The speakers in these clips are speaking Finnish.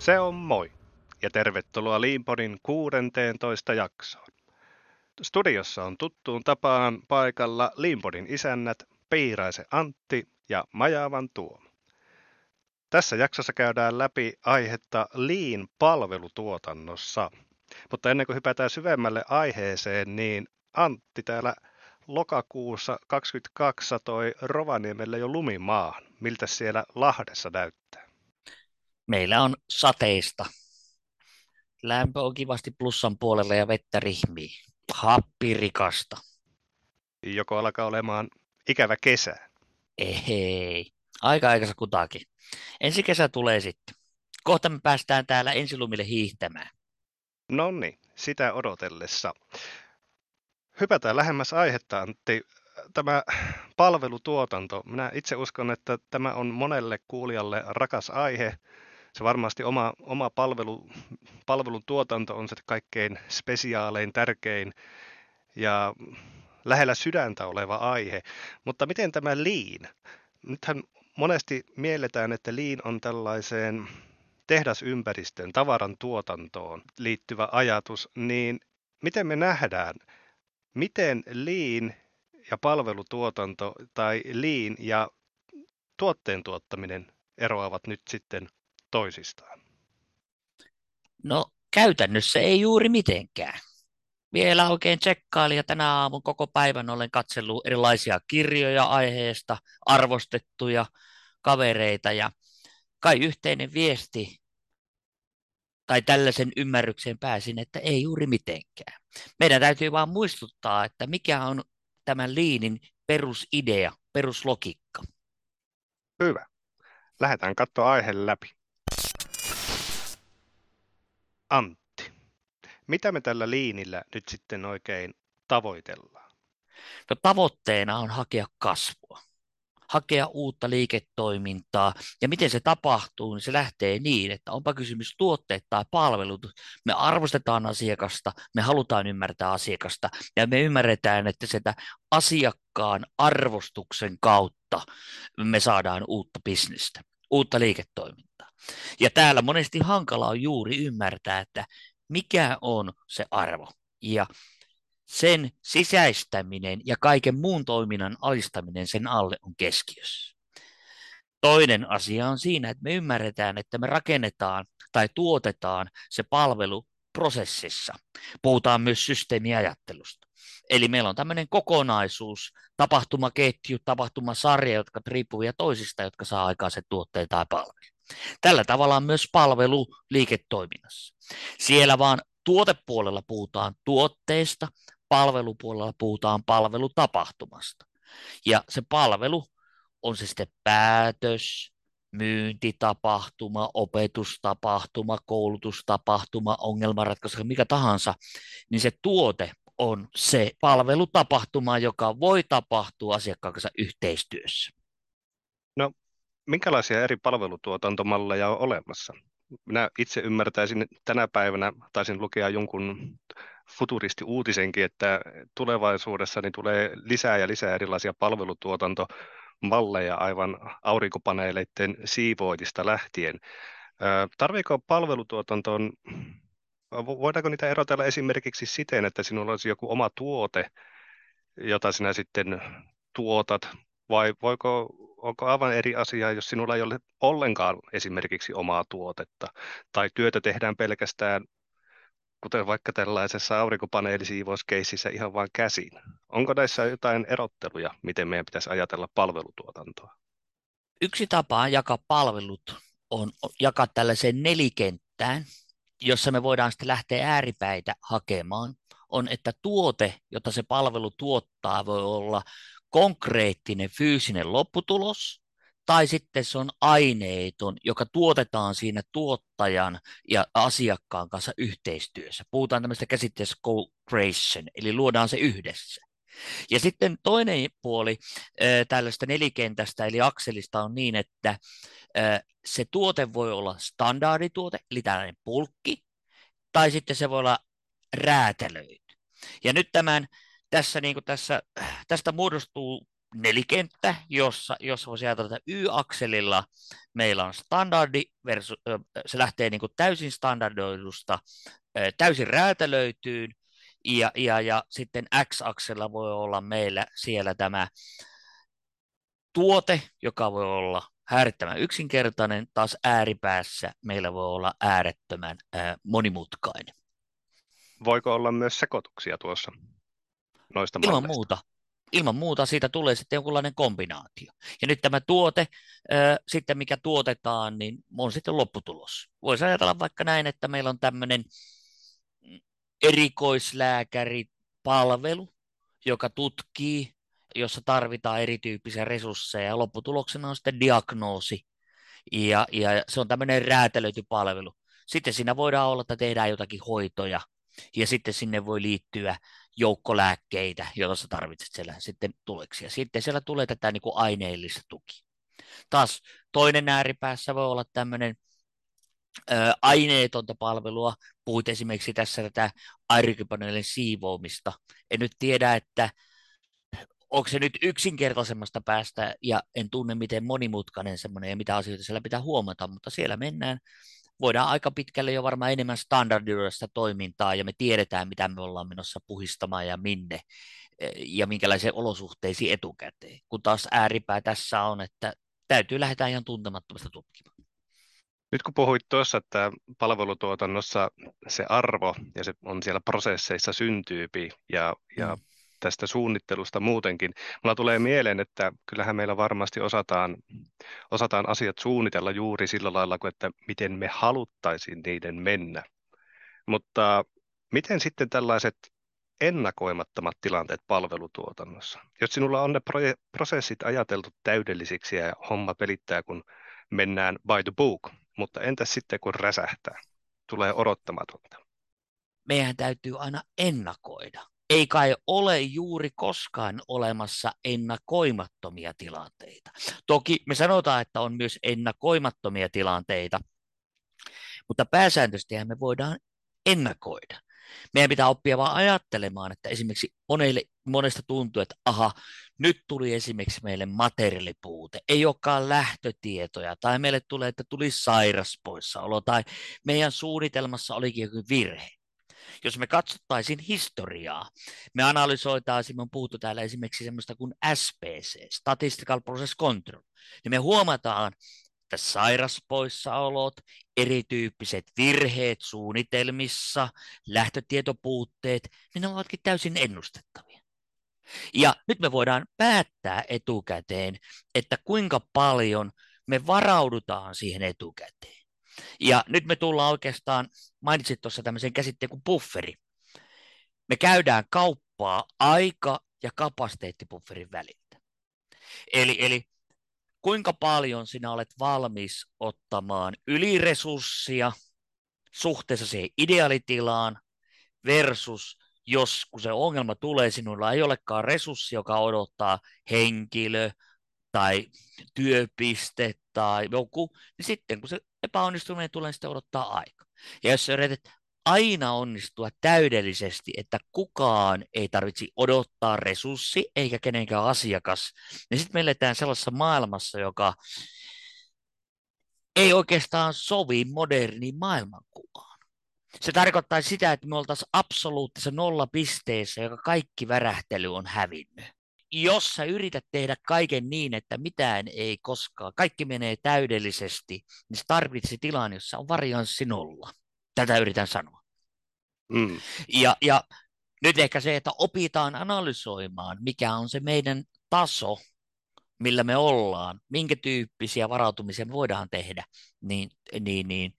Se on moi ja tervetuloa Liimponin 16 jaksoon. Studiossa on tuttuun tapaan paikalla Liimponin isännät Piiraisen Antti ja Majaavan Tuomo. Tässä jaksossa käydään läpi aihetta liin palvelutuotannossa. Mutta ennen kuin hypätään syvemmälle aiheeseen, niin Antti täällä lokakuussa 22 toi Rovaniemelle jo lumimaahan. Miltä siellä Lahdessa näyttää? Meillä on sateista. Lämpö on kivasti plussan puolella ja vettä rihmii. Happirikasta. Joko alkaa olemaan ikävä kesä? Ei, aika aikansa kutakin. Ensi kesä tulee sitten. Kohta me päästään täällä ensilumille hiihtämään. No niin, sitä odotellessa. Hypätään lähemmäs aihetta, Antti. Tämä palvelutuotanto. Minä itse uskon, että tämä on monelle kuulijalle rakas aihe. Se varmasti oma, oma palvelu, palvelun tuotanto on se kaikkein spesiaalein, tärkein ja lähellä sydäntä oleva aihe. Mutta miten tämä liin? Nythän monesti mielletään, että liin on tällaiseen tehdasympäristöön, tavaran tuotantoon liittyvä ajatus, niin miten me nähdään, miten liin ja palvelutuotanto tai liin ja tuotteen tuottaminen eroavat nyt sitten toisistaan? No käytännössä ei juuri mitenkään. Vielä oikein tsekkailin ja tänä aamun koko päivän olen katsellut erilaisia kirjoja aiheesta, arvostettuja kavereita ja kai yhteinen viesti tai tällaisen ymmärrykseen pääsin, että ei juuri mitenkään. Meidän täytyy vain muistuttaa, että mikä on tämän liinin perusidea, peruslogiikka. Hyvä. Lähdetään katsoa aiheen läpi. Antti, mitä me tällä liinillä nyt sitten oikein tavoitellaan? No, tavoitteena on hakea kasvua hakea uutta liiketoimintaa. Ja miten se tapahtuu, niin se lähtee niin, että onpa kysymys tuotteet tai palvelut. Me arvostetaan asiakasta, me halutaan ymmärtää asiakasta ja me ymmärretään, että sitä asiakkaan arvostuksen kautta me saadaan uutta bisnestä, uutta liiketoimintaa. Ja täällä monesti hankala on juuri ymmärtää, että mikä on se arvo. Ja sen sisäistäminen ja kaiken muun toiminnan alistaminen sen alle on keskiössä. Toinen asia on siinä, että me ymmärretään, että me rakennetaan tai tuotetaan se palvelu prosessissa. Puhutaan myös systeemiajattelusta. Eli meillä on tämmöinen kokonaisuus, tapahtumaketju, tapahtumasarja, jotka riippuvia toisista, jotka saa aikaan se tuotteen tai palvelu. Tällä tavalla on myös palvelu liiketoiminnassa. Siellä vaan tuotepuolella puhutaan tuotteista, palvelupuolella puhutaan palvelutapahtumasta. Ja se palvelu on se sitten päätös, myyntitapahtuma, opetustapahtuma, koulutustapahtuma, ongelmanratkaisu, mikä tahansa, niin se tuote on se palvelutapahtuma, joka voi tapahtua asiakkaan kanssa yhteistyössä. No, minkälaisia eri palvelutuotantomalleja on olemassa? Minä itse ymmärtäisin tänä päivänä, taisin lukea jonkun futuristi-uutisenkin, että tulevaisuudessa niin tulee lisää ja lisää erilaisia palvelutuotantomalleja aivan aurinkopaneeleiden siivoitista lähtien. Tarviiko palvelutuotantoon, voidaanko niitä erotella esimerkiksi siten, että sinulla olisi joku oma tuote, jota sinä sitten tuotat, vai voiko, onko aivan eri asia, jos sinulla ei ole ollenkaan esimerkiksi omaa tuotetta, tai työtä tehdään pelkästään kuten vaikka tällaisessa aurinkopaneelisiivouskeississä ihan vain käsin. Onko näissä jotain erotteluja, miten meidän pitäisi ajatella palvelutuotantoa? Yksi tapa jakaa palvelut on jakaa tällaiseen nelikenttään, jossa me voidaan sitten lähteä ääripäitä hakemaan, on, että tuote, jota se palvelu tuottaa, voi olla konkreettinen fyysinen lopputulos, tai sitten se on aineeton, joka tuotetaan siinä tuottajan ja asiakkaan kanssa yhteistyössä. Puhutaan tämmöistä käsitteestä co-creation, eli luodaan se yhdessä. Ja sitten toinen puoli tällaista nelikentästä eli akselista on niin, että se tuote voi olla standardituote, eli tällainen pulkki, tai sitten se voi olla räätälöity. Ja nyt tämän, tässä, niin tässä, tästä muodostuu nelikenttä, jossa, jossa voisi ajatella, että Y-akselilla meillä on standardi, versus, se lähtee niin kuin täysin standardoidusta, täysin räätälöityyn, ja, ja, ja sitten X-aksella voi olla meillä siellä tämä tuote, joka voi olla äärettömän yksinkertainen, taas ääripäässä meillä voi olla äärettömän ää, monimutkainen. Voiko olla myös sekoituksia tuossa noista Ilman malleista? muuta. Ilman muuta siitä tulee sitten jonkunlainen kombinaatio. Ja nyt tämä tuote, ää, sitten mikä tuotetaan, niin on sitten lopputulos. Voisi ajatella vaikka näin, että meillä on tämmöinen erikoislääkäripalvelu, joka tutkii jossa tarvitaan erityyppisiä resursseja ja lopputuloksena on sitten diagnoosi ja, ja se on tämmöinen räätälöity palvelu. Sitten siinä voidaan olla, että tehdään jotakin hoitoja ja sitten sinne voi liittyä joukkolääkkeitä, joita sä tarvitset siellä sitten tuleksi. Ja sitten siellä tulee tätä niin kuin aineellista tuki. Taas toinen ääripäässä voi olla tämmöinen ö, aineetonta palvelua. Puhuit esimerkiksi tässä tätä airikipaneelin siivoamista. En nyt tiedä, että onko se nyt yksinkertaisemmasta päästä ja en tunne miten monimutkainen semmoinen ja mitä asioita siellä pitää huomata, mutta siellä mennään. Voidaan aika pitkälle jo varmaan enemmän standardiroida toimintaa ja me tiedetään, mitä me ollaan menossa puhistamaan ja minne e, ja minkälaisiin olosuhteisiin etukäteen. Kun taas ääripää tässä on, että täytyy lähteä ihan tuntemattomasta tutkimaan. Nyt kun puhuit tuossa, että palvelutuotannossa se arvo ja se on siellä prosesseissa syntyypi ja, ja mm tästä suunnittelusta muutenkin. Mulla tulee mieleen, että kyllähän meillä varmasti osataan, osataan asiat suunnitella juuri sillä lailla, kuin että miten me haluttaisiin niiden mennä. Mutta miten sitten tällaiset ennakoimattomat tilanteet palvelutuotannossa? Jos sinulla on ne prosessit ajateltu täydellisiksi ja homma pelittää, kun mennään by the book, mutta entäs sitten kun räsähtää? Tulee odottamatonta. Meidän täytyy aina ennakoida ei kai ole juuri koskaan olemassa ennakoimattomia tilanteita. Toki me sanotaan, että on myös ennakoimattomia tilanteita, mutta pääsääntöisesti me voidaan ennakoida. Meidän pitää oppia vaan ajattelemaan, että esimerkiksi monelle, monesta tuntuu, että aha, nyt tuli esimerkiksi meille materiaalipuute, ei olekaan lähtötietoja, tai meille tulee, että tuli sairaspoissaolo, tai meidän suunnitelmassa olikin joku virhe. Jos me katsottaisiin historiaa, me analysoitaisiin, me on puhuttu täällä esimerkiksi semmoista kuin SPC, Statistical Process Control, niin me huomataan, että sairaspoissaolot, erityyppiset virheet suunnitelmissa, lähtötietopuutteet, niin ne ovatkin täysin ennustettavia. Ja nyt me voidaan päättää etukäteen, että kuinka paljon me varaudutaan siihen etukäteen. Ja nyt me tullaan oikeastaan, mainitsit tuossa tämmöisen käsitteen kuin bufferi. Me käydään kauppaa aika- ja kapasiteettibufferin väliltä. Eli, eli kuinka paljon sinä olet valmis ottamaan yliresurssia suhteessa siihen ideaalitilaan versus jos kun se ongelma tulee, sinulla ei olekaan resurssi, joka odottaa henkilö tai työpiste tai joku, niin sitten kun se epäonnistuminen tulee, niin sitten odottaa aika. Ja jos yrität aina onnistua täydellisesti, että kukaan ei tarvitse odottaa resurssi eikä kenenkään asiakas, niin sitten me eletään sellaisessa maailmassa, joka ei oikeastaan sovi moderniin maailmankuvaan. Se tarkoittaa sitä, että me oltaisiin absoluuttisessa nollapisteessä, joka kaikki värähtely on hävinnyt jos sä yrität tehdä kaiken niin, että mitään ei koskaan, kaikki menee täydellisesti, niin se tarvitsee tilan, jossa on varianssi nolla. Tätä yritän sanoa. Mm. Ja, ja nyt ehkä se, että opitaan analysoimaan, mikä on se meidän taso, millä me ollaan, minkä tyyppisiä varautumisia me voidaan tehdä, niin, niin, niin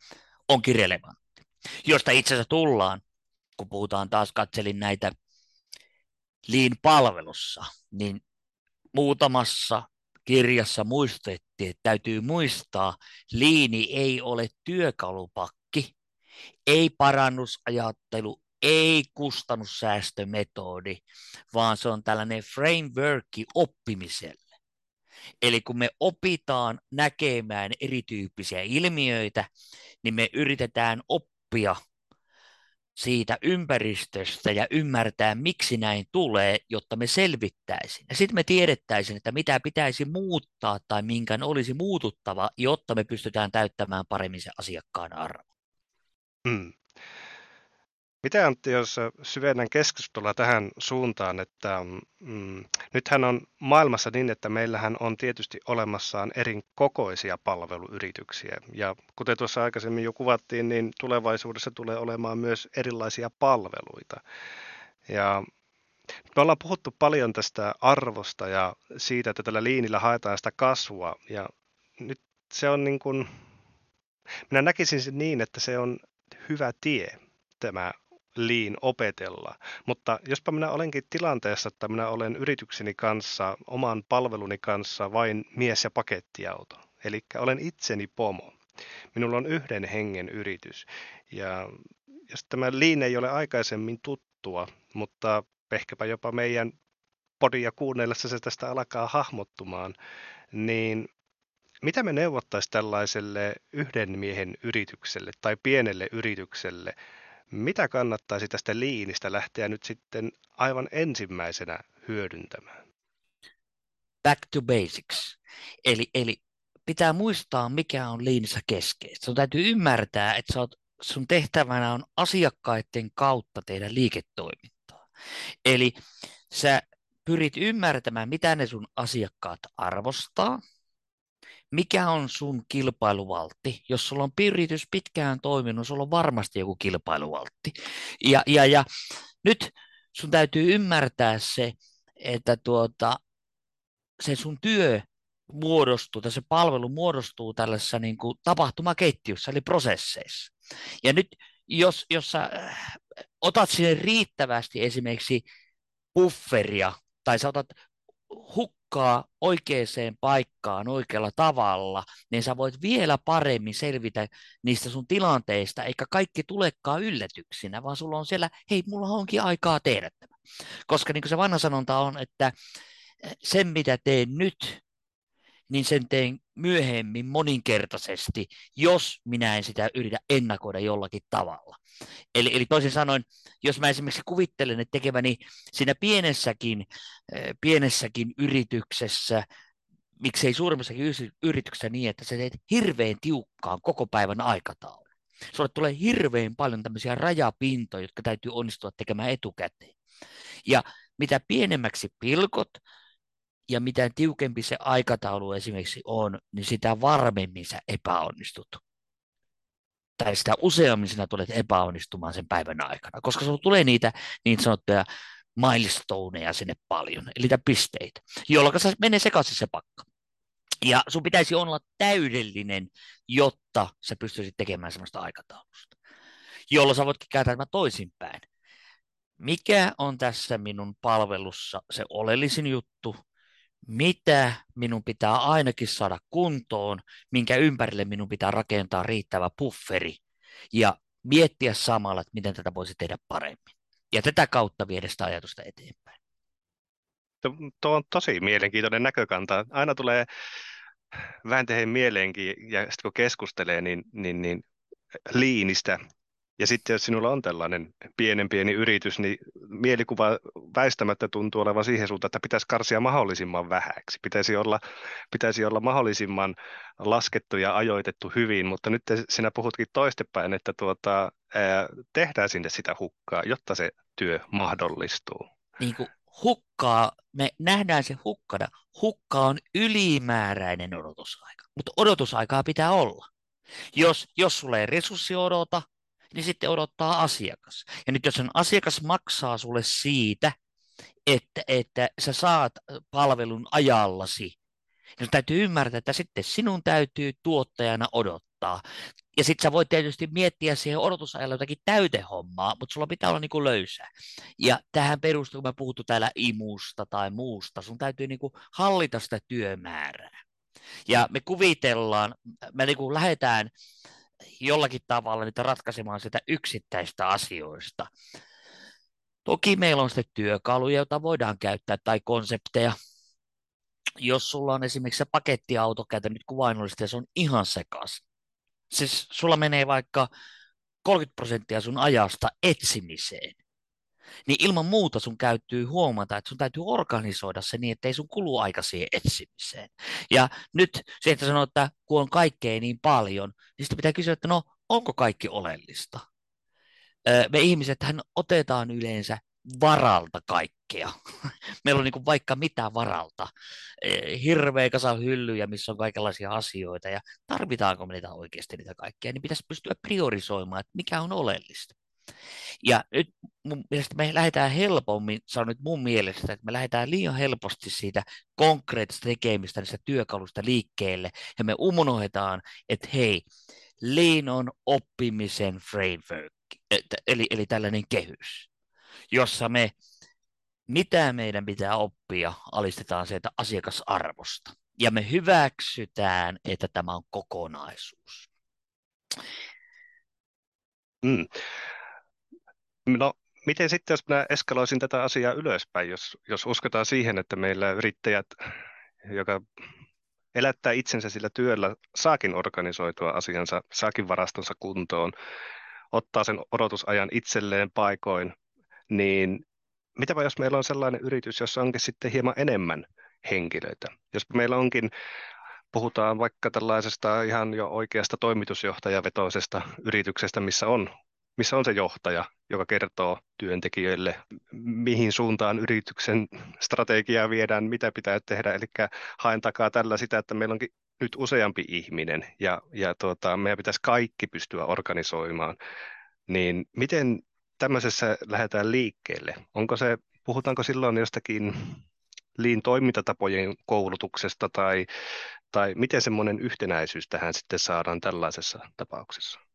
onkin relevantti. Josta itse asiassa tullaan, kun puhutaan taas, katselin näitä Lean-palvelussa, niin muutamassa kirjassa muistettiin, että täytyy muistaa, liini ei ole työkalupakki, ei parannusajattelu, ei kustannussäästömetodi, vaan se on tällainen frameworki oppimiselle. Eli kun me opitaan näkemään erityyppisiä ilmiöitä, niin me yritetään oppia siitä ympäristöstä ja ymmärtää, miksi näin tulee, jotta me selvittäisiin. Ja sitten me tiedettäisiin, että mitä pitäisi muuttaa tai minkä olisi muututtava, jotta me pystytään täyttämään paremmin se asiakkaan arvo. Mm. Mitä Antti, jos syvennän keskustelua tähän suuntaan, että mm, nythän on maailmassa niin, että meillähän on tietysti olemassaan eri kokoisia palveluyrityksiä. Ja kuten tuossa aikaisemmin jo kuvattiin, niin tulevaisuudessa tulee olemaan myös erilaisia palveluita. Ja me ollaan puhuttu paljon tästä arvosta ja siitä, että tällä liinillä haetaan sitä kasvua. Ja nyt se on niin kuin, minä näkisin sen niin, että se on hyvä tie tämä liin opetella. Mutta jospa minä olenkin tilanteessa, että minä olen yritykseni kanssa, oman palveluni kanssa vain mies- ja pakettiauto. Eli olen itseni pomo. Minulla on yhden hengen yritys. Ja jos tämä liin ei ole aikaisemmin tuttua, mutta ehkäpä jopa meidän podia kuunnellessa se tästä alkaa hahmottumaan, niin mitä me neuvottaisiin tällaiselle yhden miehen yritykselle tai pienelle yritykselle, mitä kannattaisi tästä liinistä lähteä nyt sitten aivan ensimmäisenä hyödyntämään? Back to basics. Eli, eli pitää muistaa, mikä on liinissä keskeistä. Sun täytyy ymmärtää, että oot, sun tehtävänä on asiakkaiden kautta tehdä liiketoimintaa. Eli sä pyrit ymmärtämään, mitä ne sun asiakkaat arvostaa, mikä on sun kilpailuvaltti? Jos sulla on yritys pitkään toiminut, sulla on varmasti joku kilpailuvaltti. Ja, ja, ja nyt sun täytyy ymmärtää se, että tuota, se sun työ muodostuu, tai se palvelu muodostuu tällaisessa niin kuin tapahtumaketjussa, eli prosesseissa. Ja nyt, jos, jos sä äh, otat sinne riittävästi esimerkiksi bufferia, tai sä otat hukkaa oikeaan paikkaan oikealla tavalla, niin sä voit vielä paremmin selvitä niistä sun tilanteista, eikä kaikki tulekaan yllätyksinä, vaan sulla on siellä, hei, mulla onkin aikaa tehdä tämä. Koska niin kuin se vanha sanonta on, että sen mitä teen nyt, niin sen teen myöhemmin moninkertaisesti, jos minä en sitä yritä ennakoida jollakin tavalla. Eli, eli toisin sanoen, jos mä esimerkiksi kuvittelen, että tekeväni siinä pienessäkin, eh, pienessäkin yrityksessä, miksei suuremmassakin yrityksessä niin, että sä teet hirveän tiukkaan koko päivän aikataulu. Sulle tulee hirveän paljon tämmöisiä rajapintoja, jotka täytyy onnistua tekemään etukäteen. Ja mitä pienemmäksi pilkot, ja mitä tiukempi se aikataulu esimerkiksi on, niin sitä varmemmin sä epäonnistut. Tai sitä useammin sinä tulet epäonnistumaan sen päivän aikana, koska sinulla tulee niitä niin sanottuja milestoneja sinne paljon, eli niitä pisteitä, jolloin se menee sekaisin se pakka. Ja sun pitäisi olla täydellinen, jotta sä pystyisit tekemään sellaista aikataulusta, jolloin sä voitkin kääntää tämä toisinpäin. Mikä on tässä minun palvelussa se oleellisin juttu, mitä minun pitää ainakin saada kuntoon, minkä ympärille minun pitää rakentaa riittävä pufferi ja miettiä samalla, että miten tätä voisi tehdä paremmin. Ja tätä kautta viedä sitä ajatusta eteenpäin. Tuo on tosi mielenkiintoinen näkökanta. Aina tulee vääntehen mieleenkin, ja sitten kun keskustelee, niin, niin, niin liinistä ja sitten jos sinulla on tällainen pienen pieni yritys, niin mielikuva väistämättä tuntuu olevan siihen suuntaan, että pitäisi karsia mahdollisimman vähäksi. Pitäisi olla, pitäisi olla mahdollisimman laskettu ja ajoitettu hyvin, mutta nyt sinä puhutkin toistepäin, että tuota, ää, tehdään sinne sitä hukkaa, jotta se työ mahdollistuu. Niin kuin hukkaa, me nähdään se hukkana. Hukka on ylimääräinen odotusaika, mutta odotusaikaa pitää olla. Jos, jos sulla ei resurssi odota, niin sitten odottaa asiakas. Ja nyt jos sen asiakas maksaa sulle siitä, että, että sä saat palvelun ajallasi, niin täytyy ymmärtää, että sitten sinun täytyy tuottajana odottaa. Ja sitten sä voit tietysti miettiä siihen odotusajalla jotakin täytehommaa, mutta sulla pitää olla niin kuin löysää. Ja tähän perustuu, kun me puhuttu täällä imusta tai muusta, sun täytyy niin kuin hallita sitä työmäärää. Ja me kuvitellaan, me niin kuin lähdetään jollakin tavalla niitä ratkaisemaan sitä yksittäistä asioista. Toki meillä on sitten työkaluja, joita voidaan käyttää, tai konsepteja. Jos sulla on esimerkiksi se pakettiauto, käytä nyt kuvainnollisesti, ja se on ihan sekas. Siis sulla menee vaikka 30 prosenttia sun ajasta etsimiseen, niin ilman muuta sun käytyy huomata, että sun täytyy organisoida se niin, että ei sun kulu aika siihen etsimiseen. Ja nyt se, että sanoo, että kun on kaikkea niin paljon, niin sitten pitää kysyä, että no, onko kaikki oleellista? Me ihmisethän otetaan yleensä varalta kaikkea. Meillä on niin vaikka mitä varalta. Hirveä kasa hyllyjä, missä on kaikenlaisia asioita, ja tarvitaanko me niitä oikeasti niitä kaikkea, niin pitäisi pystyä priorisoimaan, että mikä on oleellista. Ja nyt mun mielestä me lähdetään helpommin, se on nyt mun mielestä, että me lähdetään liian helposti siitä konkreettista tekemistä niistä työkalusta liikkeelle, ja me unohdetaan, että hei, lean on oppimisen framework, eli, eli tällainen kehys, jossa me, mitä meidän pitää oppia, alistetaan sieltä asiakasarvosta. Ja me hyväksytään, että tämä on kokonaisuus. Mm. No, miten sitten, jos minä eskaloisin tätä asiaa ylöspäin, jos, jos uskotaan siihen, että meillä yrittäjät, joka elättää itsensä sillä työllä, saakin organisoitua asiansa, saakin varastonsa kuntoon, ottaa sen odotusajan itselleen paikoin, niin mitäpä jos meillä on sellainen yritys, jossa onkin sitten hieman enemmän henkilöitä? Jos meillä onkin, puhutaan vaikka tällaisesta ihan jo oikeasta toimitusjohtajavetoisesta yrityksestä, missä on missä on se johtaja, joka kertoo työntekijöille, mihin suuntaan yrityksen strategiaa viedään, mitä pitää tehdä. Eli haen takaa tällä sitä, että meillä onkin nyt useampi ihminen ja, ja tuota, meidän pitäisi kaikki pystyä organisoimaan. Niin miten tämmöisessä lähdetään liikkeelle? Onko se, puhutaanko silloin jostakin liin toimintatapojen koulutuksesta tai, tai miten semmoinen yhtenäisyys tähän sitten saadaan tällaisessa tapauksessa?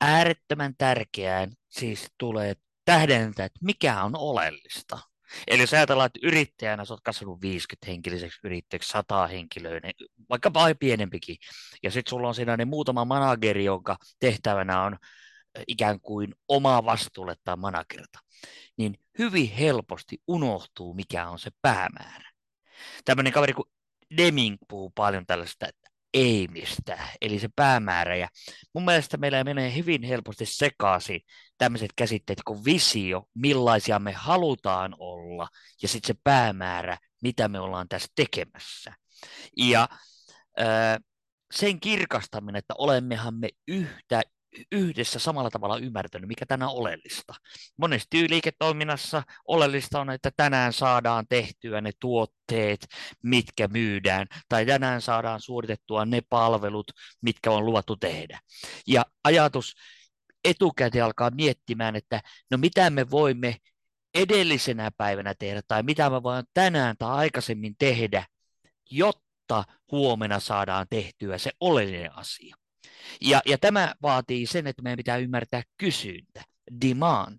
Äärettömän tärkeään siis tulee tähdentää, että mikä on oleellista. Eli jos ajatellaan, että yrittäjänä sä oot kasvanut 50 henkilöiseksi yrittäjäksi, 100 henkilöinen, vaikka vai pienempikin, ja sitten sulla on siinä ne muutama manageri, jonka tehtävänä on ikään kuin omaa vastuulle tai managerta, niin hyvin helposti unohtuu, mikä on se päämäärä. Tämmöinen kaveri kuin Deming puhuu paljon tällaista, että aimista, eli se päämäärä. Ja mun mielestä meillä menee hyvin helposti sekaisin tämmöiset käsitteet kuin visio, millaisia me halutaan olla, ja sitten se päämäärä, mitä me ollaan tässä tekemässä. Ja äh, sen kirkastaminen, että olemmehan me yhtä yhdessä samalla tavalla ymmärtänyt, mikä tänään on oleellista. Monesti liiketoiminnassa oleellista on, että tänään saadaan tehtyä ne tuotteet, mitkä myydään, tai tänään saadaan suoritettua ne palvelut, mitkä on luvattu tehdä. Ja ajatus etukäteen alkaa miettimään, että no mitä me voimme edellisenä päivänä tehdä, tai mitä me voimme tänään tai aikaisemmin tehdä, jotta huomenna saadaan tehtyä se oleellinen asia. Ja, ja tämä vaatii sen, että meidän pitää ymmärtää kysyntä, demand.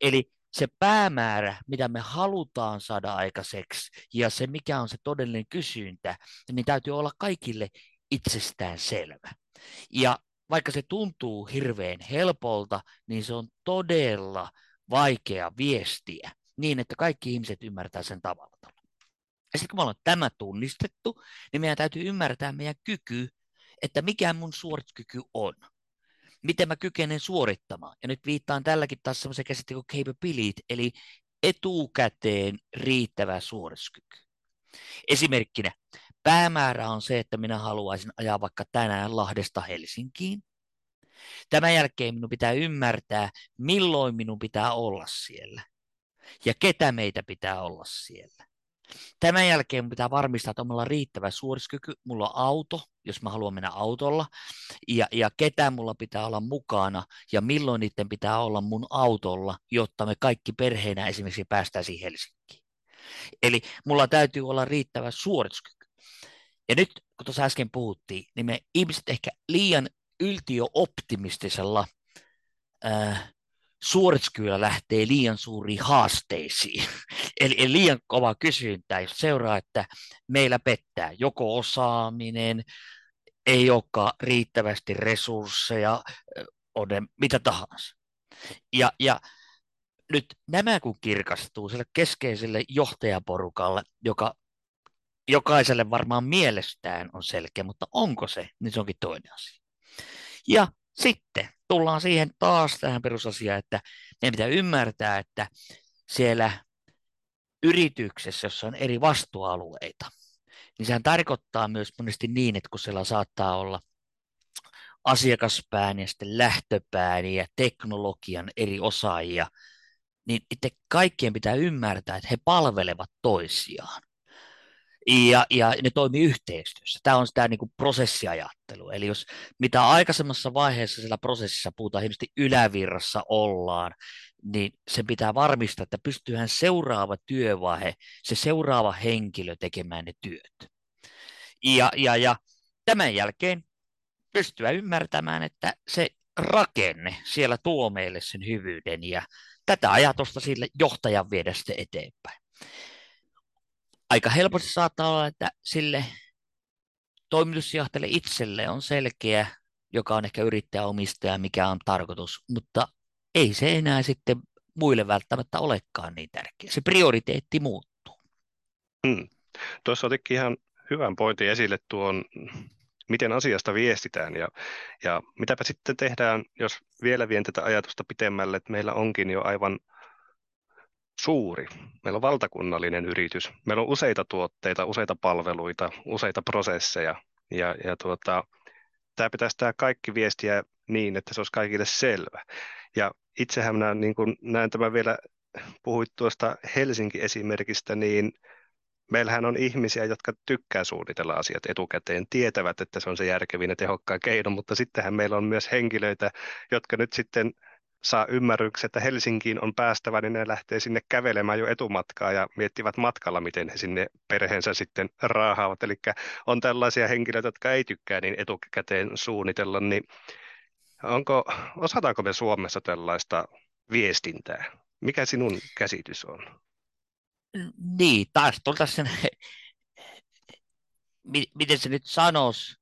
Eli se päämäärä, mitä me halutaan saada aikaiseksi, ja se, mikä on se todellinen kysyntä, niin täytyy olla kaikille itsestään selvä. Ja vaikka se tuntuu hirveän helpolta, niin se on todella vaikea viestiä niin, että kaikki ihmiset ymmärtää sen tavalla. Ja sitten kun me ollaan tämä tunnistettu, niin meidän täytyy ymmärtää meidän kyky että mikä mun suorituskyky on. Miten mä kykenen suorittamaan. Ja nyt viittaan tälläkin taas semmoisen käsitteen kuin capability, eli etukäteen riittävä suorituskyky. Esimerkkinä, päämäärä on se, että minä haluaisin ajaa vaikka tänään Lahdesta Helsinkiin. Tämän jälkeen minun pitää ymmärtää, milloin minun pitää olla siellä ja ketä meitä pitää olla siellä. Tämän jälkeen pitää varmistaa, että on riittävä suorituskyky. Mulla on auto, jos mä haluan mennä autolla, ja, ja ketä mulla pitää olla mukana, ja milloin niiden pitää olla mun autolla, jotta me kaikki perheenä esimerkiksi päästäisiin Helsinkiin. Eli mulla täytyy olla riittävä suorituskyky. Ja nyt, kun tuossa äsken puhuttiin, niin me ihmiset ehkä liian yltiöoptimistisella äh, suorituskyvyllä lähtee liian suuriin haasteisiin, eli, eli liian kova kysyntä, jos seuraa, että meillä pettää joko osaaminen, ei olekaan riittävästi resursseja, on ne mitä tahansa. Ja, ja nyt nämä kun kirkastuu sille keskeiselle johtajaporukalle, joka jokaiselle varmaan mielestään on selkeä, mutta onko se, niin se onkin toinen asia. Ja sitten tullaan siihen taas tähän perusasiaan, että meidän pitää ymmärtää, että siellä yrityksessä, jossa on eri vastuualueita, niin sehän tarkoittaa myös monesti niin, että kun siellä saattaa olla asiakaspään ja sitten lähtöpään ja teknologian eri osaajia, niin itse kaikkien pitää ymmärtää, että he palvelevat toisiaan. Ja, ja ne toimii yhteistyössä. Tämä on sitä niin kuin prosessiajattelu. Eli jos mitä aikaisemmassa vaiheessa siellä prosessissa puhutaan, ihmisesti ylävirrassa ollaan, niin se pitää varmistaa, että pystyhän seuraava työvaihe, se seuraava henkilö tekemään ne työt. Ja, ja, ja tämän jälkeen pystyä ymmärtämään, että se rakenne siellä tuo meille sen hyvyyden ja tätä ajatusta sille johtajan viedä sitten eteenpäin. Aika helposti saattaa olla, että sille toimitusjohtajalle itselle on selkeä, joka on ehkä yrittäjäomistaja, mikä on tarkoitus, mutta ei se enää sitten muille välttämättä olekaan niin tärkeä. Se prioriteetti muuttuu. Hmm. Tuossa otikin ihan hyvän pointin esille tuon, miten asiasta viestitään ja, ja mitäpä sitten tehdään, jos vielä vien tätä ajatusta pitemmälle, että meillä onkin jo aivan suuri. Meillä on valtakunnallinen yritys. Meillä on useita tuotteita, useita palveluita, useita prosesseja ja, ja tuota, tämä pitäisi tämä kaikki viestiä niin, että se olisi kaikille selvä. Ja itsehän minä niin kuin näen tämän vielä, puhuit tuosta Helsinki-esimerkistä, niin meillähän on ihmisiä, jotka tykkää suunnitella asiat etukäteen, tietävät, että se on se järkevin ja tehokkain keino, mutta sittenhän meillä on myös henkilöitä, jotka nyt sitten saa ymmärryksen, että Helsinkiin on päästävä, niin ne lähtee sinne kävelemään jo etumatkaa ja miettivät matkalla, miten he sinne perheensä sitten raahaavat. Eli on tällaisia henkilöitä, jotka ei tykkää niin etukäteen suunnitella, niin onko, osataanko me Suomessa tällaista viestintää? Mikä sinun käsitys on? Niin, taas tultaisiin sen, miten se nyt sanoisi,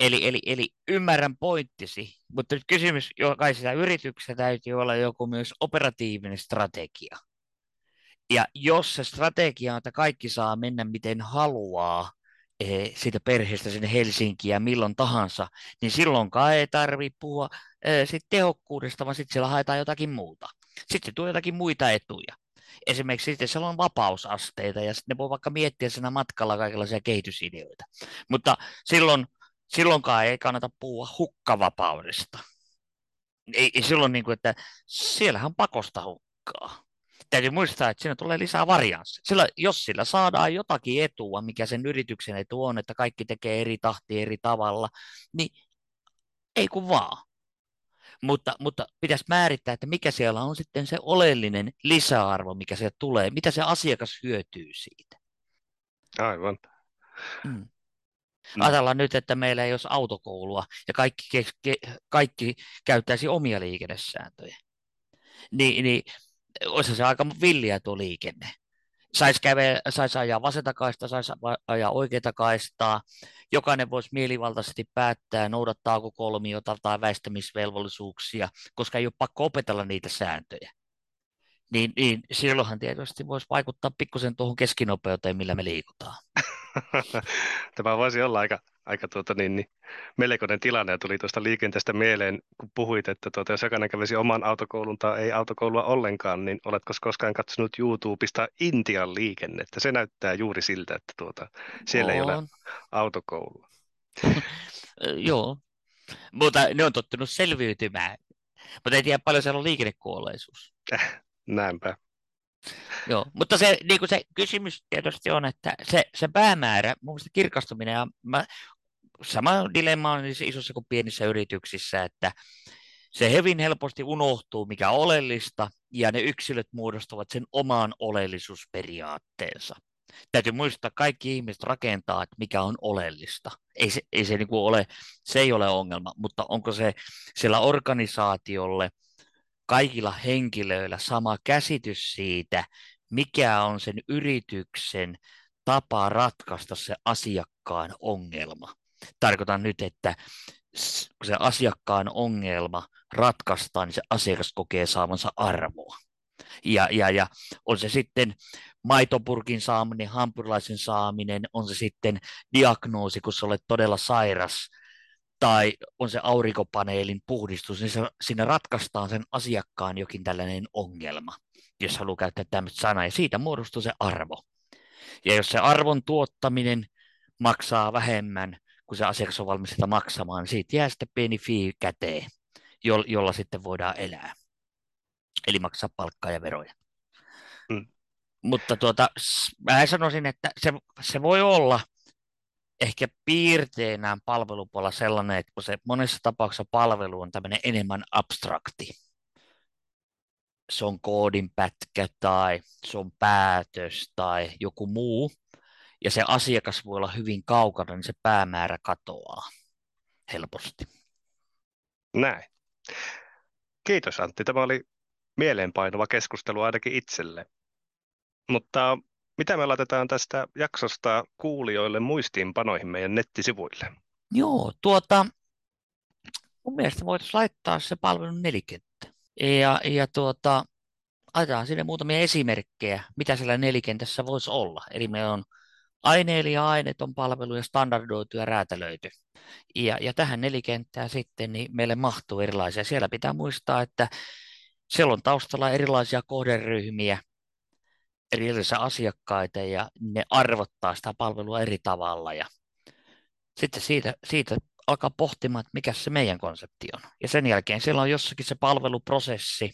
eli, eli, eli ymmärrän pointtisi, mutta nyt kysymys, jokaisessa yrityksessä täytyy olla joku myös operatiivinen strategia. Ja jos se strategia on, että kaikki saa mennä miten haluaa, eh, siitä perheestä sinne Helsinkiin ja milloin tahansa, niin silloinkaan ei tarvitse puhua eh, sit tehokkuudesta, vaan sitten siellä haetaan jotakin muuta. Sitten tuo jotakin muita etuja. Esimerkiksi sitten siellä on vapausasteita ja sitten ne voi vaikka miettiä siinä matkalla kaikenlaisia kehitysideoita. Mutta silloin, silloinkaan ei kannata puhua hukkavapaudesta. Ei, ei silloin, niin kuin, että siellähän on pakosta hukkaa. Täytyy muistaa, että siinä tulee lisää varianssia. Sillä, jos sillä saadaan jotakin etua, mikä sen yrityksen etu on, että kaikki tekee eri tahti eri tavalla, niin ei kun vaan mutta, mutta pitäisi määrittää, että mikä siellä on sitten se oleellinen lisäarvo, mikä sieltä tulee, mitä se asiakas hyötyy siitä. Aivan. Mm. Mm. Ajatellaan nyt, että meillä ei olisi autokoulua ja kaikki, ke, kaikki käyttäisi omia liikennesääntöjä. Ni, niin olisi se aika villiä tuo liikenne saisi sais ajaa vasenta kaistaa, saisi ajaa oikeita kaistaa. Jokainen voisi mielivaltaisesti päättää, noudattaako kolmiota tai väistämisvelvollisuuksia, koska ei ole pakko opetella niitä sääntöjä. Niin, niin silloinhan tietysti voisi vaikuttaa pikkusen tuohon keskinopeuteen, millä me liikutaan. Tämä voisi olla aika aika tuota, niin, niin, melkoinen tilanne ja tuli tuosta liikenteestä mieleen, kun puhuit, että tuota, jos jokainen kävisi oman autokoulun tai ei autokoulua ollenkaan, niin oletko koskaan katsonut YouTubesta Intian liikennettä? Se näyttää juuri siltä, että tuota, siellä on. ei ole autokoulua. Joo, mutta ne on tottunut selviytymään. Mutta ei tiedä paljon siellä on liikennekuolleisuus. Äh, näinpä. Joo, mutta se, niin kuin se kysymys tietysti on, että se, se päämäärä, mun mielestä kirkastuminen, ja mä, sama dilemma on niissä isossa kuin pienissä yrityksissä, että se hyvin helposti unohtuu, mikä on oleellista, ja ne yksilöt muodostavat sen oman oleellisuusperiaatteensa. Täytyy muistaa, kaikki ihmiset rakentaa, että mikä on oleellista. Ei se, ei se, niin kuin ole, se ei ole ongelma, mutta onko se siellä organisaatiolle – kaikilla henkilöillä sama käsitys siitä, mikä on sen yrityksen tapa ratkaista se asiakkaan ongelma. Tarkoitan nyt, että kun se asiakkaan ongelma ratkaistaan, niin se asiakas kokee saavansa arvoa. Ja, ja, ja on se sitten maitopurkin saaminen, hampurilaisen saaminen, on se sitten diagnoosi, kun sä olet todella sairas, tai on se aurinkopaneelin puhdistus, niin se, siinä ratkaistaan sen asiakkaan jokin tällainen ongelma, jos haluaa käyttää tämmöistä sanaa, ja siitä muodostuu se arvo. Ja jos se arvon tuottaminen maksaa vähemmän kuin se asiakas on valmis sitä maksamaan, niin siitä jää sitten pieni fee käteen, jolla sitten voidaan elää. Eli maksaa palkkaa ja veroja. Mm. Mutta tuota, mä sanoisin, että se, se voi olla ehkä piirteenään palvelupuolella sellainen, että kun se monessa tapauksessa palvelu on tämmöinen enemmän abstrakti, se on koodin pätkä tai se on päätös tai joku muu, ja se asiakas voi olla hyvin kaukana, niin se päämäärä katoaa helposti. Näin. Kiitos Antti. Tämä oli mieleenpainuva keskustelu ainakin itselle. Mutta mitä me laitetaan tästä jaksosta kuulijoille muistiinpanoihin meidän nettisivuille? Joo, tuota, mun mielestä voitaisiin laittaa se palvelun nelikenttä. Ja, ja tuota, laitetaan sinne muutamia esimerkkejä, mitä siellä nelikentässä voisi olla. Eli meillä on aineeli ja aineeton palvelu ja standardoitu ja räätälöity. Ja, ja tähän nelikenttään sitten niin meille mahtuu erilaisia. Siellä pitää muistaa, että siellä on taustalla erilaisia kohderyhmiä, erilaisia asiakkaita ja ne arvottaa sitä palvelua eri tavalla. Ja sitten siitä, siitä alkaa pohtimaan, että mikä se meidän konsepti on. Ja sen jälkeen siellä on jossakin se palveluprosessi,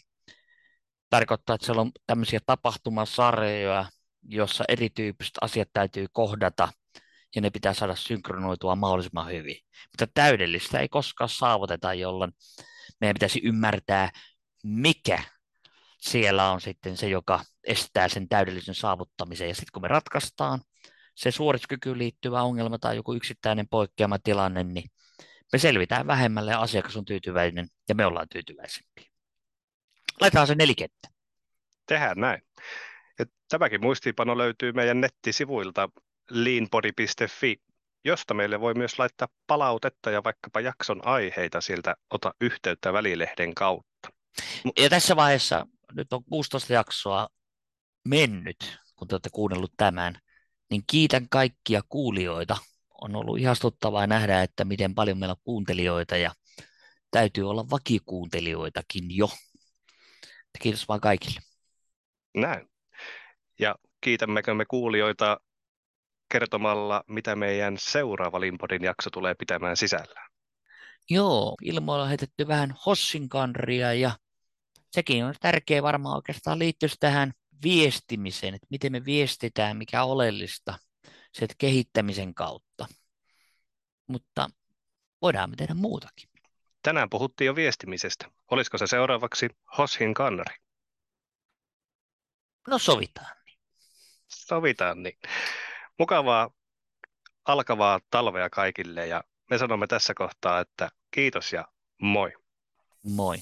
tarkoittaa, että siellä on tämmöisiä tapahtumasarjoja, jossa erityyppiset asiat täytyy kohdata ja ne pitää saada synkronoitua mahdollisimman hyvin. Mutta täydellistä ei koskaan saavuteta, jolloin meidän pitäisi ymmärtää, mikä siellä on sitten se, joka estää sen täydellisen saavuttamisen. Ja sitten kun me ratkaistaan se suorituskykyyn liittyvä ongelma tai joku yksittäinen poikkeama tilanne, niin me selvitään vähemmälle ja asiakas on tyytyväinen ja me ollaan tyytyväisempiä. Laitetaan se nelikenttä. Tehdään näin. Ja tämäkin muistiinpano löytyy meidän nettisivuilta leanbody.fi, josta meille voi myös laittaa palautetta ja vaikkapa jakson aiheita sieltä ota yhteyttä välilehden kautta. Ja tässä vaiheessa, nyt on 16 jaksoa mennyt, kun te olette kuunnellut tämän, niin kiitän kaikkia kuulijoita. On ollut ihastuttavaa nähdä, että miten paljon meillä on kuuntelijoita ja täytyy olla vakikuuntelijoitakin jo. Kiitos vaan kaikille. Näin. Ja kiitämmekö me kuulijoita kertomalla, mitä meidän seuraava Limpodin jakso tulee pitämään sisällään? Joo, ilmoilla on heitetty vähän hossinkanria ja sekin on tärkeä varmaan oikeastaan liittyä tähän viestimiseen, että miten me viestitään, mikä on oleellista se kehittämisen kautta. Mutta voidaan me tehdä muutakin. Tänään puhuttiin jo viestimisestä. Olisiko se seuraavaksi Hoshin kannari? No sovitaan niin. Sovitaan niin. Mukavaa alkavaa talvea kaikille ja me sanomme tässä kohtaa, että kiitos ja moi. Moi.